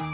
سلام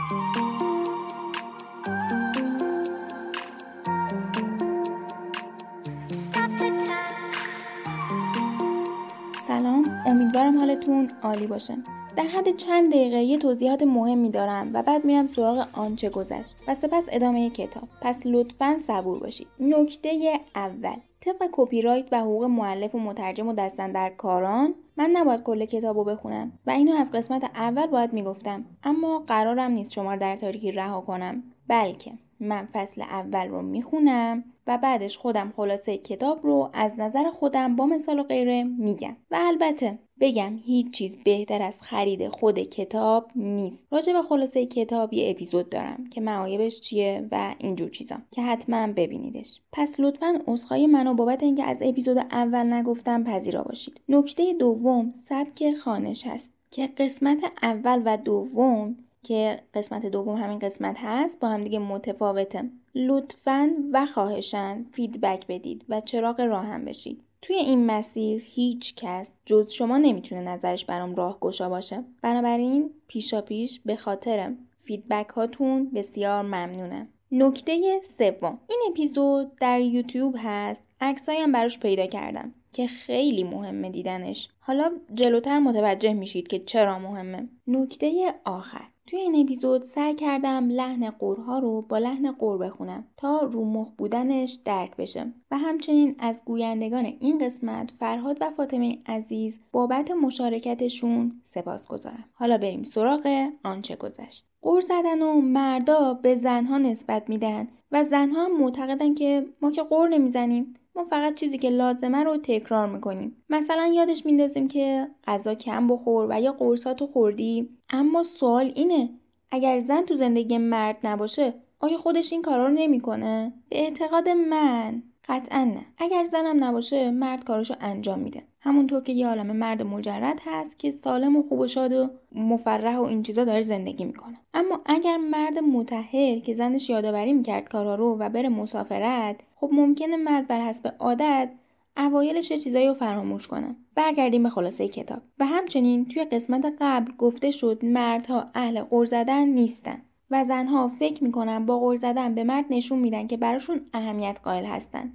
امیدوارم حالتون عالی باشه. در حد چند دقیقه یه توضیحات مهمی دارم و بعد میرم سراغ آنچه گذشت و سپس ادامه کتاب. پس لطفا صبور باشید. نکته اول. طبق کپی رایت و حقوق معلف و مترجم و دستن در کاران من نباید کل کتاب رو بخونم و اینو از قسمت اول باید می‌گفتم. اما قرارم نیست شما رو در تاریکی رها کنم. بلکه من فصل اول رو می‌خونم و بعدش خودم خلاصه کتاب رو از نظر خودم با مثال و غیره میگم. و البته بگم هیچ چیز بهتر از خرید خود کتاب نیست. راجع به خلاصه کتاب یه اپیزود دارم که معایبش چیه و اینجور چیزا که حتما ببینیدش. پس لطفا عذرخواهی منو بابت اینکه از اپیزود اول نگفتم پذیرا باشید. نکته دوم سبک خانش هست که قسمت اول و دوم که قسمت دوم همین قسمت هست با هم دیگه متفاوته. لطفا و خواهشاً feedback بدید و چراغ راهم بشید. توی این مسیر هیچ کس جز شما نمی‌تونه نظرش برام راهگشا باشه. بنابراین پیشا پیش به خاطر feedback هاتون بسیار ممنونم. نکته سوم. این اپیزود در یوتیوب هست. عکسایی هم براش پیدا کردم. که خیلی مهمه دیدنش. حالا جلوتر متوجه میشید که چرا مهمه. نکته آخر. توی این اپیزود سعی کردم لحن غرها رو با لحن غر بخونم تا رو مخ بودنش درک بشه. و همچنین از گویندگان این قسمت فرهاد و فاطمه عزیز بابت مشارکتشون سپاس گذارم. حالا بریم سراغ آنچه گذشت. قور زدن و مردا به زنها نسبت میدن و زنها معتقدن که ما که قور نمی‌زنیم. ما فقط چیزی که لازمه رو تکرار می‌کنیم. مثلا یادش میندازیم که غذا کم بخور و یا قرصاتو خوردی. اما سوال اینه اگر زن تو زندگی مرد نباشه آیا خودش این کارا رو نمی‌کنه؟ به اعتقاد من قطعا نه. اگر زنم نباشه مرد کارشو انجام میده. همونطور که یه عالم مرد مجرد هست که سالم و خوب و شاد و مفرح و این چیزا داره زندگی می‌کنه. اما اگر مرد متحل که زنش یادآوری می‌کرد کارا رو و بره مسافرت خب ممکنه مرد بر حسب عادت اوایلش چیزایی رو فراموش کنم برگردیم به خلاصه کتاب. و همچنین توی قسمت قبل گفته شد مردها اهل قر زدن نیستن و زنها فکر می‌کنن با قر زدن به مرد نشون میدن که براشون اهمیت قائل هستن.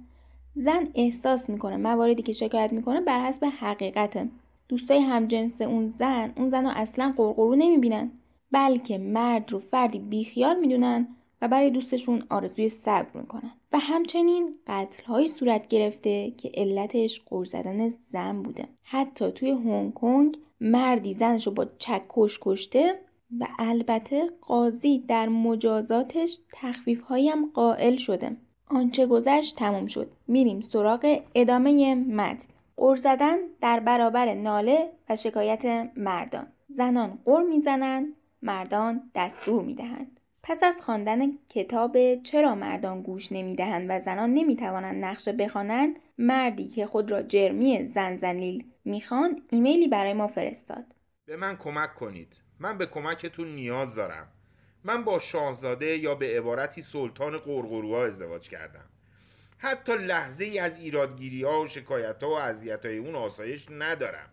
زن احساس می‌کنه مواردی که شکایت می‌کنه بر حسب حقیقته. دوستای همجنس اون زن اون زن رو اصلا قرقرو نمی‌بینن. بلکه مرد رو فردی بیخیال می‌دونن و برای دوستشون آرزوی صبر می‌کنن. و همچنین قتل های صورت گرفته که علتش قور زدن زن بوده. حتی توی هنگ کنگ مردی زنش رو با چکش کشته و البته قاضی در مجازاتش تخفیف هایم قائل شده. آنچه گذشت تموم شد. میریم سراغ ادامه متن. قر زدن در برابر ناله و شکایت مردان. زنان قر می‌زنند مردان دستور می‌دهند. پس از خواندن کتاب چرا مردان گوش نمی‌دهند و زنان نمی‌توانند نقشه بخوانند مردی که خود را جرمی زنزنیل می‌خواند ایمیلی برای ما فرستاد. به من کمک کنید. من به کمکتون نیاز دارم. من با شاهزاده یا به عبارتی سلطان قرقروها ازدواج کردم. حتی لحظه ای از ایرادگیری ها و شکایت ها و اذیت های اون آسایش ندارم.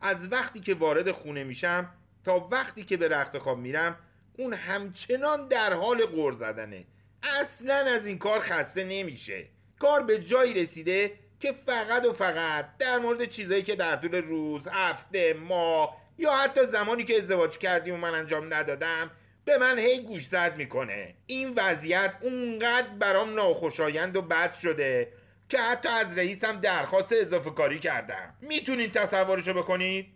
از وقتی که وارد خونه میشم تا وقتی که به رخت خواب میرم اون همچنان در حال غور زدنه. اصلا از این کار خسته نمیشه. کار به جایی رسیده که فقط و فقط در مورد چیزایی که در طول روز هفته ماه یا حتی زمانی که ازدواج کردیم و من انجام ندادم به من هی گوش زد می‌کنه. این وضعیت اونقدر برام ناخوشایند و بد شده که حتی از رئیسم درخواست اضافه کاری کردم. می‌تونین تصورشو بکنید؟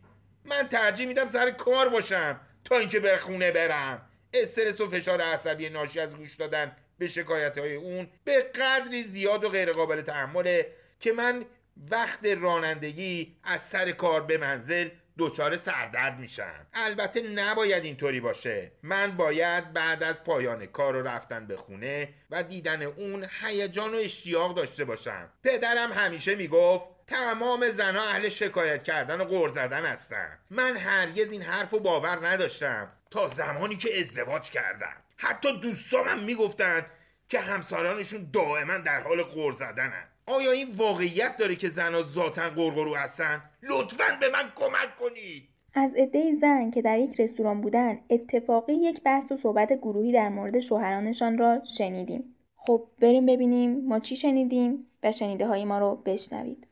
من ترجیح میدم سر کار باشم تا اینکه به خونه برم. استرس و فشار عصبی ناشی از گوش دادن به شکایت های اون به قدری زیاد و غیر قابل تحمله که من وقت رانندگی از سر کار به منزل دچار سردرد میشم. البته نباید اینطوری باشه. من باید بعد از پایان کار و رفتن به خونه و دیدن اون هیجان و اشتیاق داشته باشم. پدرم همیشه می‌گفت تمام زنها اهل شکایت کردن و غر زدن هستن. من هرگز این حرف و باور نداشتم تا زمانی که ازدواج کردم. حتی دوستانم می‌گفتند که همسرانشون دائما در حال غر زدنن. آیا این واقعیت داره که زنها ذاتا قرقرو هستن؟ لطفا به من کمک کنید. از عدهای زن که در یک رستوران بودن اتفاقی یک بحث و صحبت گروهی در مورد شوهرانشان را شنیدیم. خب بریم ببینیم ما چی شنیدیم و شنیده های ما رو بشنوید.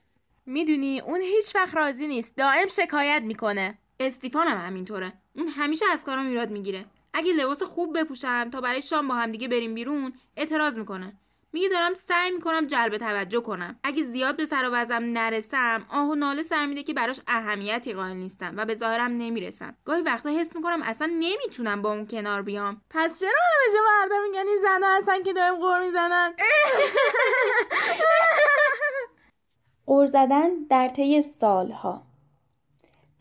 می‌دونی اون هیچ وقت راضی نیست. دائم شکایت می‌کنه. استیفان هم همینطوره. اون همیشه از کارم ایراد می‌گیره. اگه لباس خوب بپوشم تا برای شام با همدیگه بریم بیرون اعتراض می‌کنه. میگه دارم سعی می‌کنم جلب توجه کنم. اگه زیاد به سر و وزم نرسم آه و ناله سر میده که براش اهمیتی قائل نیستم و به ظاهرم نمی‌رسم. گاهی وقتا حس می‌کنم اصلا نمی‌تونم با اون کنار بیام. پس چرا همه جا مردم میگن این زنها هستن که دائم قور می‌زنن؟ قور زدن در طی سالها.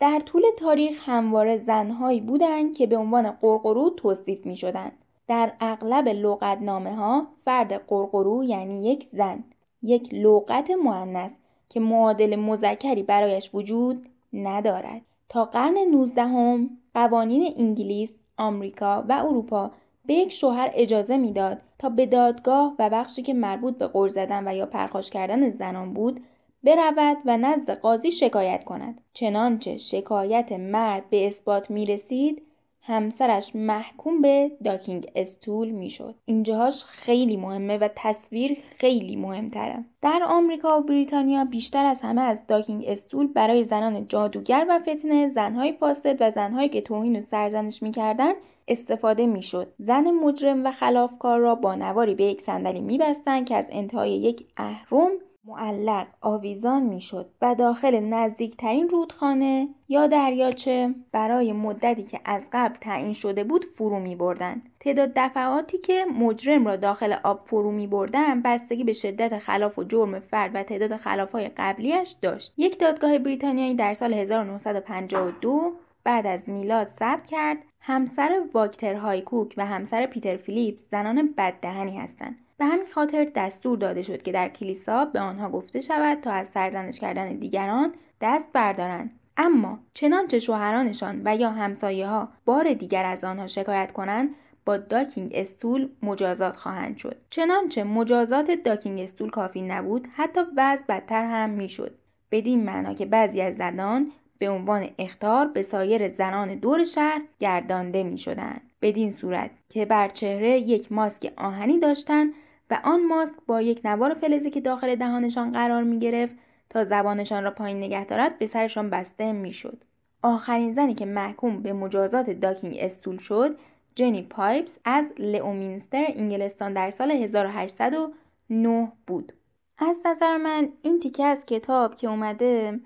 در طول تاریخ همواره زنهایی بودند که به عنوان قرقرو توصیف می شدند. در اغلب لغتنامه ها فرد قرقرو یعنی یک زن یک لغت معنس که معادل مذکری برایش وجود ندارد. تا قرن 19 هم قوانین انگلیس، آمریکا و اروپا به یک شوهر اجازه می‌داد تا به دادگاه و بخشی که مربوط به قرض زدن و یا پرخاش کردن زنان بود برود و نزد قاضی شکایت کند. چنانچه شکایت مرد به اثبات می رسید همسرش محکوم به داکینگ استول می‌شد. اینجاهاش خیلی مهمه و تصویر خیلی مهمتره. در آمریکا و بریتانیا بیشتر از همه از داکینگ استول برای زنان جادوگر و فتنه، زنهای فاسد و زنهایی که توهین و سرزنش می‌کردند استفاده می‌شد. زن مجرم و خلافکار را با نواری به یک صندلی میبستند که از انتهای یک اهرم معلق آویزان می‌شد و داخل نزدیکترین رودخانه یا دریاچه برای مدتی که از قبل تعیین شده بود فرو می بردن. تعداد دفعاتی که مجرم را داخل آب فرو می بردن بستگی به شدت خلاف و جرم فرد و تعداد خلافهای قبلیش داشت. یک دادگاه بریتانیایی در سال 1952 بعد از میلاد ثبت کرد همسر واکتر هایکوک و همسر پیتر فیلیپس زنان بددهنی هستند به همین خاطر دستور داده شد که در کلیسا به آنها گفته شود تا از سرزنش کردن دیگران دست بردارند. اما چنانچه شوهرانشان و یا همسایه ها بار دیگر از آنها شکایت کنند با داکینگ استول مجازات خواهند شد. چنانچه مجازات داکینگ استول کافی نبود حتی وضع بدتر هم می‌شد. بدین معنا که بعضی از زنان به عنوان اختار به سایر زنان دور شهر گردانده می شدن. بدین صورت که بر چهره یک ماسک آهنی داشتند و آن ماسک با یک نوار فلزی که داخل دهانشان قرار می گرفت تا زبانشان را پایین نگه دارد به سرشان بسته می شد. آخرین زنی که محکوم به مجازات داکینگ استول شد جنی پایپس از لئومینستر انگلستان در سال 1809 بود. از نظر من این تیکه از کتاب که اومده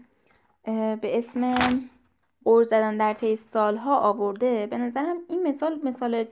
به اسم قور زدن در طی سالها آورده به نظرم این مثال مثال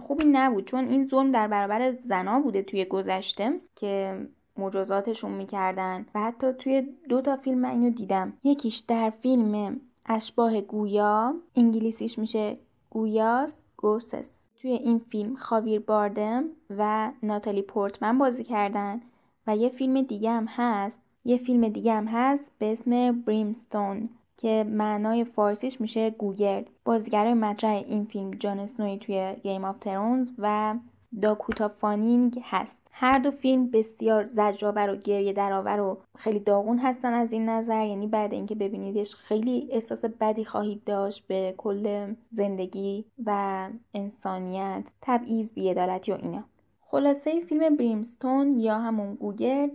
خوبی نبود چون این ظلم در برابر زنا بوده توی گذشته که مجازاتشون می‌کردن. و حتی توی دو تا فیلم من اینو دیدم. یکیش در فیلم اشباح گویا انگلیسیش میشه Goya's Ghosts. توی این فیلم خاویر باردم و ناتالی پورتمن بازی کردن و یه فیلم دیگه هم هست. یه فیلم دیگه هم هست به اسم Brimstone که معنای فارسیش میشه گوگرد. بازیگرای مطرح این فیلم جان اسنوی توی Game of Thrones و داکوتا فانینگ هست. هر دو فیلم بسیار زجرآور و گریه درآور و خیلی داغون هستن از این نظر. یعنی بعد اینکه ببینیدش خیلی احساس بدی خواهید داشت به کل زندگی و انسانیت تبعیض بیعدالتی و اینا. خلاصه فیلم بریمستون یا همون گوگرد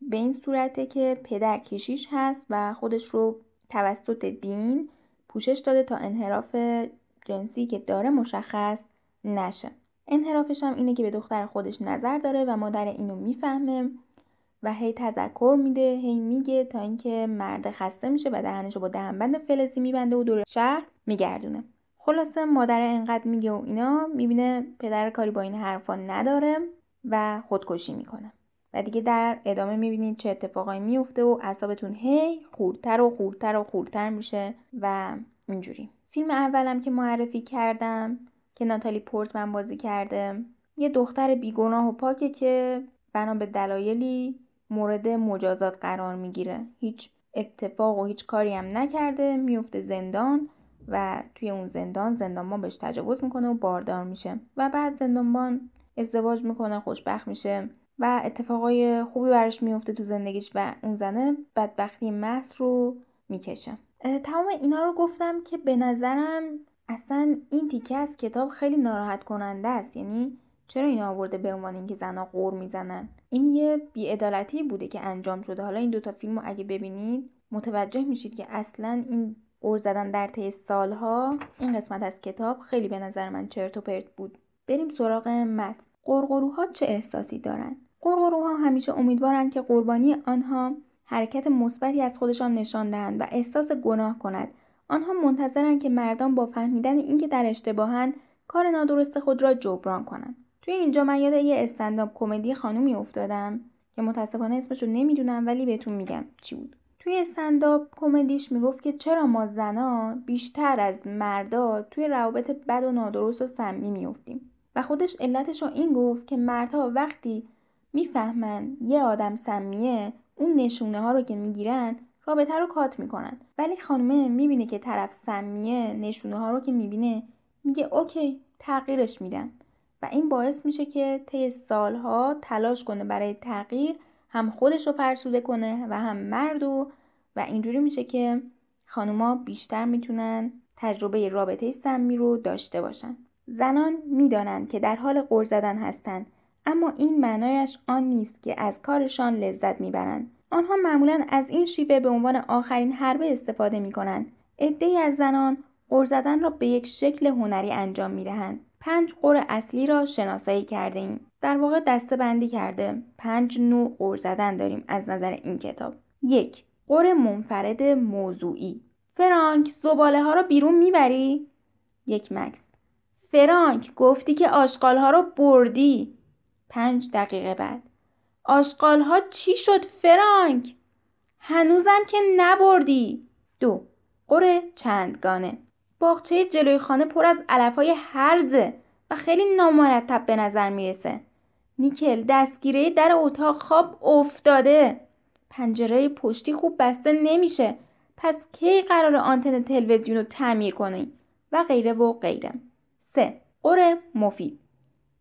به این صورته که پدر کشیش هست و خودش رو توسط دین پوشش داده تا انحراف جنسی که داره مشخص نشه. انحرافش هم اینه که به دختر خودش نظر داره و مادر اینو می‌فهمه و هی تذکر میده هی میگه تا اینکه مرد خسته میشه و دهنشو با دهنبند فلزی میبنده و دور شهر میگردونه. خلاصه مادر انقدر میگه و اینا می‌بینه پدر کاری با این حرفا نداره و خودکشی می‌کنه. و دیگه در ادامه می‌بینید چه اتفاقایی میفته و اعصابتون هی خورتر و خورتر و خورتر میشه و اینجوری. فیلم اولم که معرفی کردم که ناتالی پورتمن بازی کرده یه دختر بیگناه و پاکه که بنا به دلایلی مورد مجازات قرار می‌گیره. هیچ اتفاق و هیچ کاری هم نکرده میفته زندان و توی اون زندان زندانبان بهش تجاوز می‌کنه و باردار میشه. و بعد زندانبان ازدواج می‌کنه خوشبخت میشه. و اتفاقای خوبی براش میفته تو زندگیش و اون زنه بدبختی محض رو می‌کشه. تمام اینا رو گفتم که به نظرم اصلا این تیکه از کتاب خیلی ناراحت کننده است. یعنی چرا این آورده به عنوان اینکه زنها قور می‌زنن؟ این یه بیعدالتی بوده که انجام شده. حالا این دوتا فیلم رو اگه ببینید متوجه میشید که اصلا این قور زدن در طی سالها این قسمت از کتاب خیلی به نظر من چرت و پرت بود. بریم سراغ متن. قرقروها چه احساسی دارند قرقروها همیشه امیدوارند که قربانی آنها حرکت مثبتی از خودشان نشان دهند و احساس گناه کند. آنها منتظرند که مردان با فهمیدن اینکه در اشتباهند کار نادرست خود را جبران کنند. توی اینجا من یاد یه استنداپ کمدی خانومی افتادم که متاسفانه اسمش رو نمی‌دونم ولی بهتون میگم چی بود. توی استنداپ کمدیش می‌گفت که چرا ما زنا بیشتر از مردا توی روابط بد و نادرست و سمی میفتیم و خودش علتش رو این گفت که مردها وقتی می‌فهمن یه آدم سمیه اون نشونه ها رو که می‌گیرن رابطه رو کات می‌کنن. ولی خانمه می‌بینه که طرف سمیه نشونه ها رو که می‌بینه میگه اوکی تغییرش میدم. و این باعث میشه که طی سالها تلاش کنه برای تغییر هم خودش رو فرسوده کنه و هم مرد و و اینجوری میشه که خانوما بیشتر می‌تونن تجربه رابطه سمی رو داشته باشن. زنان می‌دانند که در حال قر زدن هستند اما این معنایش آن نیست که از کارشان لذت می‌برند آنها معمولا از این شیوه به عنوان آخرین حربه استفاده می کنند. عدهای از زنان قر زدن را به یک شکل هنری انجام می دهند. پنج قر اصلی را شناسایی کرده ایم. در واقع دسته بندی کرده. پنج نوع قر زدن داریم از نظر این کتاب. یک قر منفرد موضوعی فرانک زباله ها را بیرون می‌بری؟ یک مکس فرانک گفتی که آشغال ها رو بردی پنج دقیقه بعد. آشغال ها چی شد فرانک؟ هنوزم که نبردی. دو. قره چندگانه. باغچه جلوی خانه پر از علفهای هرزه و خیلی نامرتب به نظر می‌رسه. نیکل دستگیره در اتاق خواب افتاده. پنجره پشتی خوب بسته نمیشه. پس کی قرار آنتن تلویزیون رو تعمیر کنی و غیره و غیره. سه. قره مفید.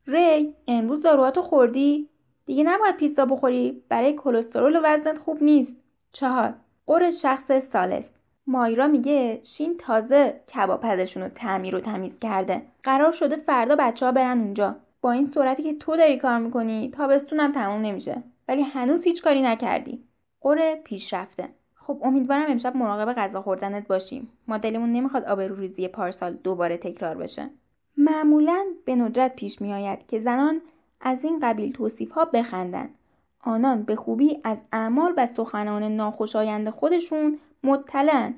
ری امروز داروهاتو خوردی؟ دیگه نباید پیتزا بخوری. برای کلسترول و وزنت خوب نیست. چهار. قر شخص سالس. مایرا میگه شین تازه کباب رو تعمیر و تمیز کرده. قرار شده فردا بچه ها برن اونجا. با این سرعتی که تو داری کار می‌کنی تابستونم تموم نمیشه. ولی هنوز هیچ کاری نکردی. قر پیشرفته. خب امیدوارم امشب مراقب غذا خوردنت باشیم. ما دلمون نمی‌خواد آبروریزی پارسال دوباره تکرار بشه. معمولا به ندرت پیش میآید که زنان از این قبیل توصیف ها بخندن. آنان به خوبی از اعمال و سخنان ناخوشایند خودشون مطلعن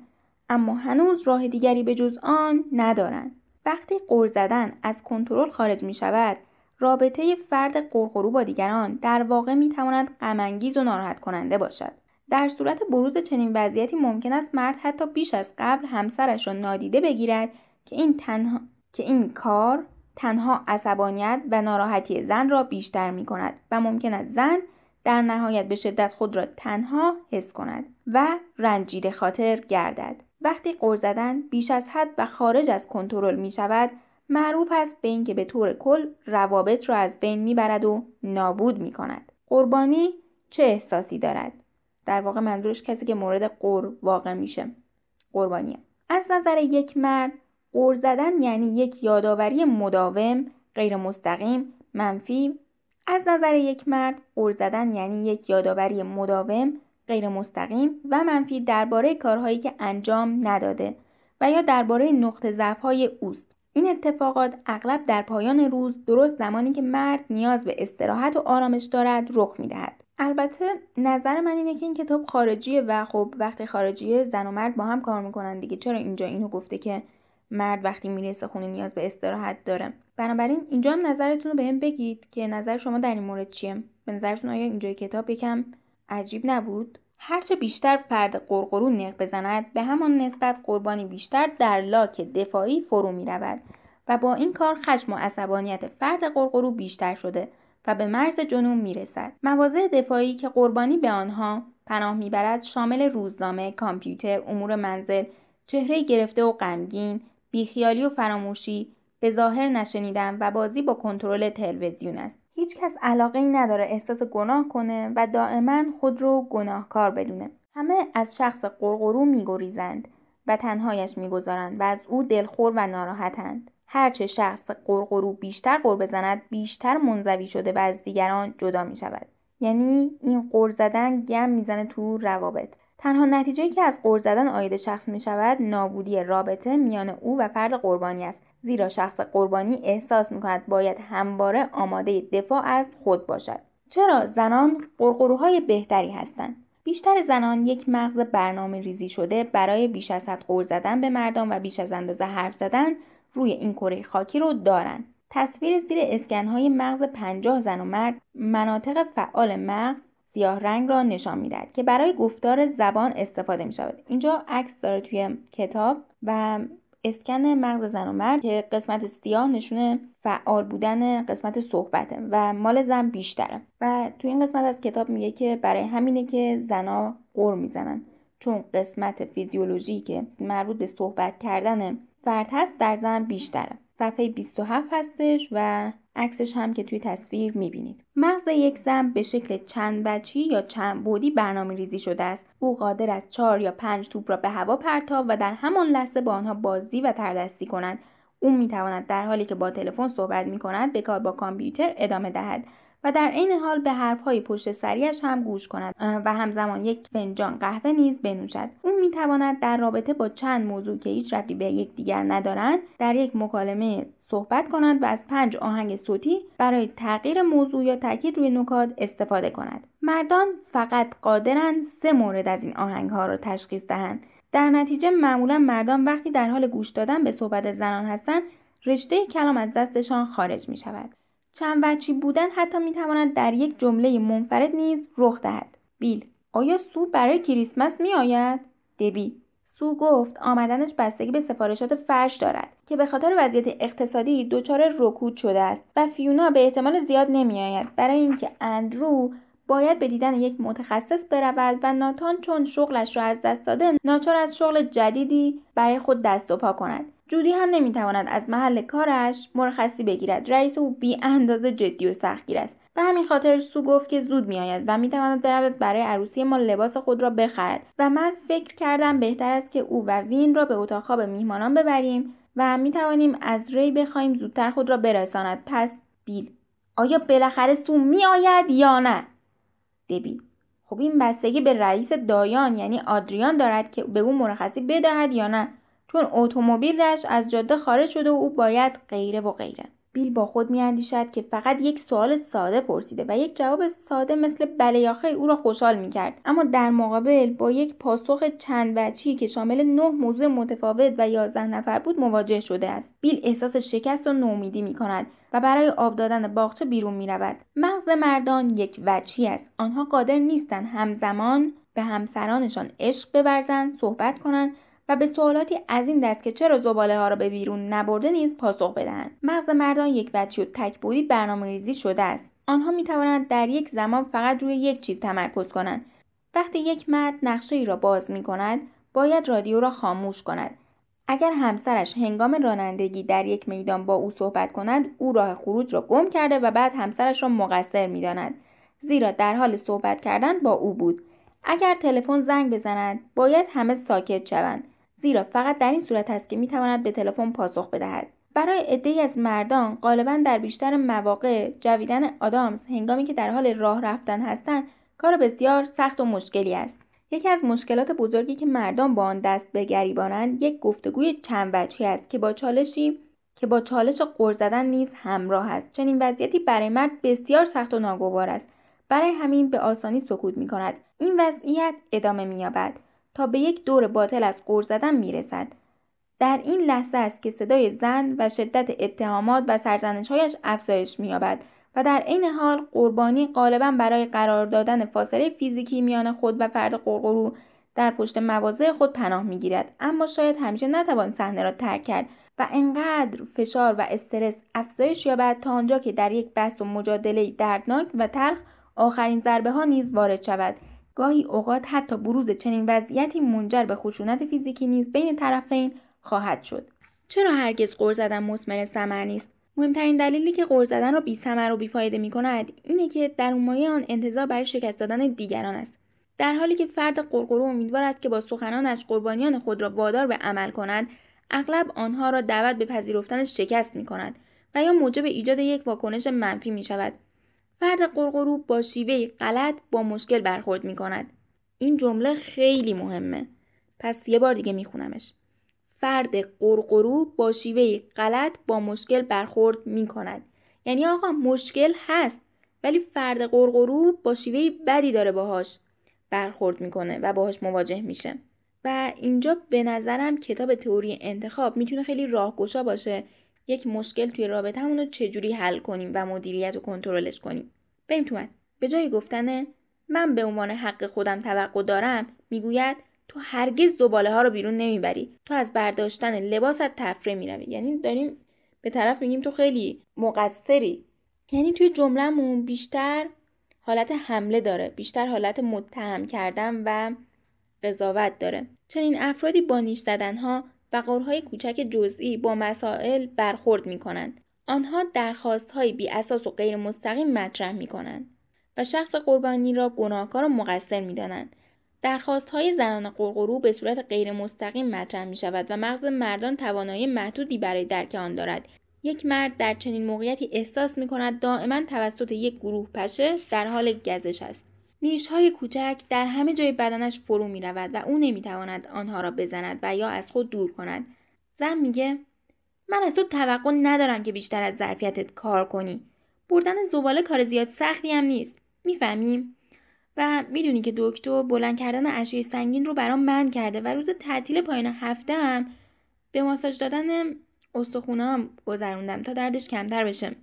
اما هنوز راه دیگری به جز آن ندارند. وقتی قر زدن از کنترل خارج می شود رابطه فرد قرقرو با دیگران در واقع می تواند غمانگیز و ناراحت کننده باشد. در صورت بروز چنین وضعیتی ممکن است مرد حتی بیش از قبل همسرش را نادیده بگیرد که این تنها که این کار تنها عصبانیت و ناراحتی زن را بیشتر می کند و ممکن است زن در نهایت به شدت خود را تنها حس کند و رنجیده خاطر گردد. وقتی قر زدن بیش از حد و خارج از کنترل می شود معروف است به اینکه به طور کل روابط را از بین می‌برد و نابود می کند. قربانی چه احساسی دارد؟ در واقع منظورش کسی که مورد قر واقع میشه. قربانی. از نظر یک مرد قور زدن یعنی یک یادآوری مداوم، غیر مستقیم، منفی. از نظر یک مرد قور زدن یعنی یک یادآوری مداوم، غیر مستقیم و منفی درباره کارهایی که انجام نداده و یا درباره نقطه ضعف‌های اوست. این اتفاقات اغلب در پایان روز درست زمانی که مرد نیاز به استراحت و آرامش دارد رخ می‌دهد. البته نظر من اینه که این کتاب خارجیه و خب وقتی خارجیه زن و مرد با هم کار می‌کنن دیگه چرا اینجا اینو گفته که مرد وقتی می‌رسه خونه نیاز به استراحت داره. بنابراین اینجا هم نظرتون رو به هم بگید که نظر شما در این مورد چیه؟ به نظرتون آیا اینجای کتاب یکم عجیب نبود؟ هرچه بیشتر فرد قرقرو نق بزند به همان نسبت قربانی بیشتر در لاک دفاعی فرو می رود و با این کار خشم و عصبانیت فرد قرقرو بیشتر شده و به مرز جنون می رسد. مواضع دفاعی که قربانی به آنها پناه می‌برد شامل روزنامه، کامپیوتر، امور منزل، چهره گرفته و غمگین، بیخیالی و فراموشی به ظاهر نشنیدن و بازی با کنترل تلویزیون است. هیچکس علاقه ای نداره احساس گناه کنه و دائما خود رو گناهکار بدونه. همه از شخص قرقرو میگریزند و تنهایش می‌گذارند و از او دلخور و ناراحتند. هرچه شخص قرقرو بیشتر قر بزند بیشتر منزوی شده و از دیگران جدا می شود یعنی این قر زدن گم می‌زنه تو روابط. تنها نتیجه که از قر زدن آید شخص می شود نابودی رابطه میان او و فرد قربانی است. زیرا شخص قربانی احساس می کند باید همواره آماده دفاع از خود باشد. چرا زنان قرقروهای بهتری هستند؟ بیشتر زنان یک مغز برنامه ریزی شده برای بیش از حد قور زدن به مردان و بیش از اندازه حرف زدن روی این کره خاکی رو دارند. تصویر زیر اسکنهای مغز پنجاه زن و مرد مناطق فعال مغز سیاه رنگ را نشان می‌دهد که برای گفتار زبان استفاده می شود. اینجا عکس داره توی کتاب و اسکن مغز زن و مرد که قسمت سیاه نشونه فعال بودن قسمت صحبته و مال زن بیشتره. و تو این قسمت از کتاب میگه که برای همینه که زنا قر می‌زنن. چون قسمت فیزیولوژی که مربوط به صحبت کردن فرد هست در زن بیشتره. صفحه 27 هستش و عکسش هم که توی تصویر می‌بینید. مغز یک زن به شکل چند بچی یا چند بودی برنامه ریزی شده است. او قادر است چهار یا پنج توپ را به هوا پرتاب و در همان لحظه با آنها بازی و تردستی کند. او می‌تواند در حالی که با تلفن صحبت می کند به کار با کامپیوتر ادامه دهد. و در عین حال به حرفهای پشت سریش هم گوش کند و همزمان یک فنجان قهوه نیز بنوشد. او می‌تواند در رابطه با چند موضوع که هیچ ربطی به یکدیگر ندارند در یک مکالمه صحبت کند و از پنج آهنگ صوتی برای تغییر موضوع یا تاکید روی نکات استفاده کند. مردان فقط قادرند سه مورد از این آهنگ ها را تشخیص دهند. در نتیجه معمولا مردان وقتی در حال گوش دادن به صحبت زنان هستند رشته کلام از دستشان خارج می شود. چند وچی بودن حتی می تواند در یک جمله منفرد نیز رخ دهد. بیل آیا سو برای کریسمس می آید؟ دبی سو گفت آمدنش بستگی به سفارشات فرش دارد که به خاطر وضعیت اقتصادی دچار رکود شده است و فیونا به احتمال زیاد نمیآید برای اینکه اندرو باید به دیدن یک متخصص برود و ناتان چون شغلش را از دست داده ناچار از شغل جدیدی برای خود دست و پا کند جودی هم نمی‌تواند از محل کارش مرخصی بگیرد. رئیس او بی اندازه جدی و سختگیر است. به همین خاطر سو گفت که زود میآید و می‌تواند برود برای عروسی ما لباس خود را بخرد و من فکر کردم بهتر است که او و وین را به اتاق خواب میهمانان ببریم و می‌توانیم از ری بخواهیم زودتر خود را برساند. پس بیل آیا بالاخره سو میآید یا نه؟ دبی خب این بستگی به رئیس دایان یعنی آدریان دارد که به او مرخصی بدهد یا نه؟ چون اتومبیلش از جاده خارج شده و او باید غیره و غیره. بیل با خود میاندیشد که فقط یک سوال ساده پرسیده و یک جواب ساده مثل بله یا خیر او را خوشحال می‌کرد. اما در مقابل با یک پاسخ چند وجهی که شامل نه موضوع متفاوت و یازده نفر بود مواجه شده است. بیل احساس شکست و نومیدی می‌کند و برای آب دادن باغچه بیرون می‌رود. مغز مردان یک وجهی است. آنها قادر نیستند همزمان به همسرانشان عشق بورزند صحبت کنند و به سوالاتی از این دست که چرا زباله ها را به بیرون نبرده نیز پاسخ بدهند. مغز مردان یک بچی و تکبودی برنامه ریزی شده است. آنها می توانند در یک زمان فقط روی یک چیز تمرکز کنند. وقتی یک مرد نقشه ای را باز می کند باید رادیو را خاموش کند. اگر همسرش هنگام رانندگی در یک میدان با او صحبت کند او راه خروج را گم کرده و بعد همسرش را مقصر می‌داند. زیرا در حال صحبت کردن با او بود. اگر تلفن زنگ بزند باید همه ساکت شوند. زیرا فقط در این صورت است که می‌تواند به تلفن پاسخ بدهد. برای عدهای از مردان غالبا در بیشتر مواقع جویدن آدامز هنگامی که در حال راه رفتن هستند کار بسیار سخت و مشکلی است. یکی از مشکلات بزرگی که مردان با آن دست به گریبانند یک گفتگوی چند وجهی است که با چالشی که با چالش قر زدن نیز همراه است. چنین وضعیتی برای مرد بسیار سخت و ناگوار است. برای همین به آسانی سکوت می کند این وضعیت ادامه مییابد. تا به یک دور باطل از قور زدن می رسد. در این لحظه است که صدای زن و شدت اتهامات و سرزنشهایش افزایش می‌یابد و در عین حال قربانی غالبا برای قرار دادن فاصله فیزیکی میان خود و فرد قرقرو در پشت مواضع خود پناه می‌گیرد اما شاید همیشه نتوان صحنه را ترک کرد و انقدر فشار و استرس افزایش یابد تا آنجا که در یک بحث و مجادله دردناک و تلخ آخرین ضربه ها نیز وارد شود گاهی اوقات حتی بروز چنین وضعیتی منجر به خشونت فیزیکی نیز بین طرفین خواهد شد. چرا هرگز قر زدن مسمر ثمر نیست؟ مهمترین دلیلی که قر زدن را بی ثمر و بیفایده می کند اینه که در اون آن انتظار برای شکست دادن دیگران است. در حالی که فرد قرقرو امیدوار است که با سخنانش قربانیان خود را وادار به عمل کنند اغلب آنها را دعوت به پذیرفتن شکست می کند و یا موجب ایجاد یک واکنش منفی می شود. فرد قرقرو با شیوه غلط با مشکل برخورد می کند. این جمله خیلی مهمه. پس یه بار دیگه می خونمش. فرد قرقرو با شیوه غلط با مشکل برخورد می کند. یعنی آقا مشکل هست ولی فرد قرقرو با شیوه بدی داره باهاش برخورد می‌کنه و باهاش مواجه میشه و اینجا به نظرم کتاب تئوری انتخاب می‌تونه خیلی راهگشا باشه یک مشکل توی رابطه‌مون رو چجوری حل کنیم و مدیریت و کنترلش کنیم. بریم تو به جای گفتن من به عنوان حق خودم توقع دارم می‌گوید تو هرگز زباله ها رو بیرون نمی‌بری. تو از برداشتن لباست تفره می‌روی. یعنی داریم به طرف میگیم تو خیلی مقصری. یعنی توی جملهمون بیشتر حالت حمله داره. بیشتر حالت متهم کردن و قضاوت داره. چنین افرادی با نیش زدنها و قرهای کوچک جزئی با مسائل برخورد می کنند. آنها درخواست های بی اساس و غیر مستقیم مطرح می کنند و شخص قربانی را گناهکار و مقصر می دانند. درخواست های زنان قرقرو به صورت غیر مستقیم مطرح می شود و مغز مردان توانایی محدودی برای درک آن دارد یک مرد در چنین موقعیتی احساس می کند دائما توسط یک گروه پشه در حال گزش است. نیش های کوچک در همه جای بدنش فرو می رود و او نمی تواند آنها را بزند و یا از خود دور کند. زن میگه من از تو توقع ندارم که بیشتر از ظرفیتت کار کنی. بردن زباله کار زیاد سختی هم نیست. می‌فهمیم؟ و می‌دونی که دکتر بلند کردن اشیای سنگین رو برام من کرده و روز تعطیل پایان هفته هم به ماساژ دادن هم گذروندم تا دردش کمتر بشه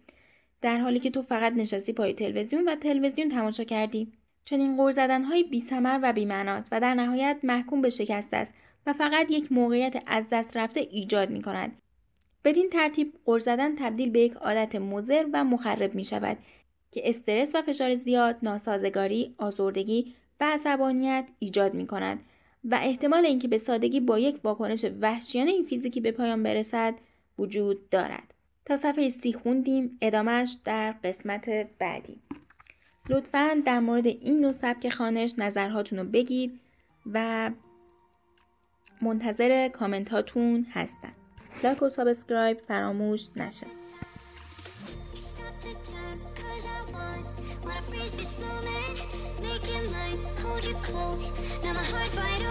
در حالی که تو فقط نشستی پای تلویزیون و تلویزیون تماشا کردی چنین غور زدنهای بیثمر و بیمعناست و در نهایت محکوم به شکست است و فقط یک موقعیت از دست رفته ایجاد می کند. بدین ترتیب غور زدن تبدیل به یک عادت مضر و مخرب می شود که استرس و فشار زیاد، ناسازگاری، آزردگی و عصبانیت ایجاد می کند و احتمال اینکه به سادگی با یک واکنش وحشیانه این فیزیکی به پایان برسد وجود دارد. تا صفحه سی خوندیم ادامهش در قسمت بعدی. لطفا در مورد این نوع سبک خوانش نظرهاتون رو بگید و منتظر کامنت هاتون هستم. لایک و subscribe فراموش نشه. close. Now my heart's wide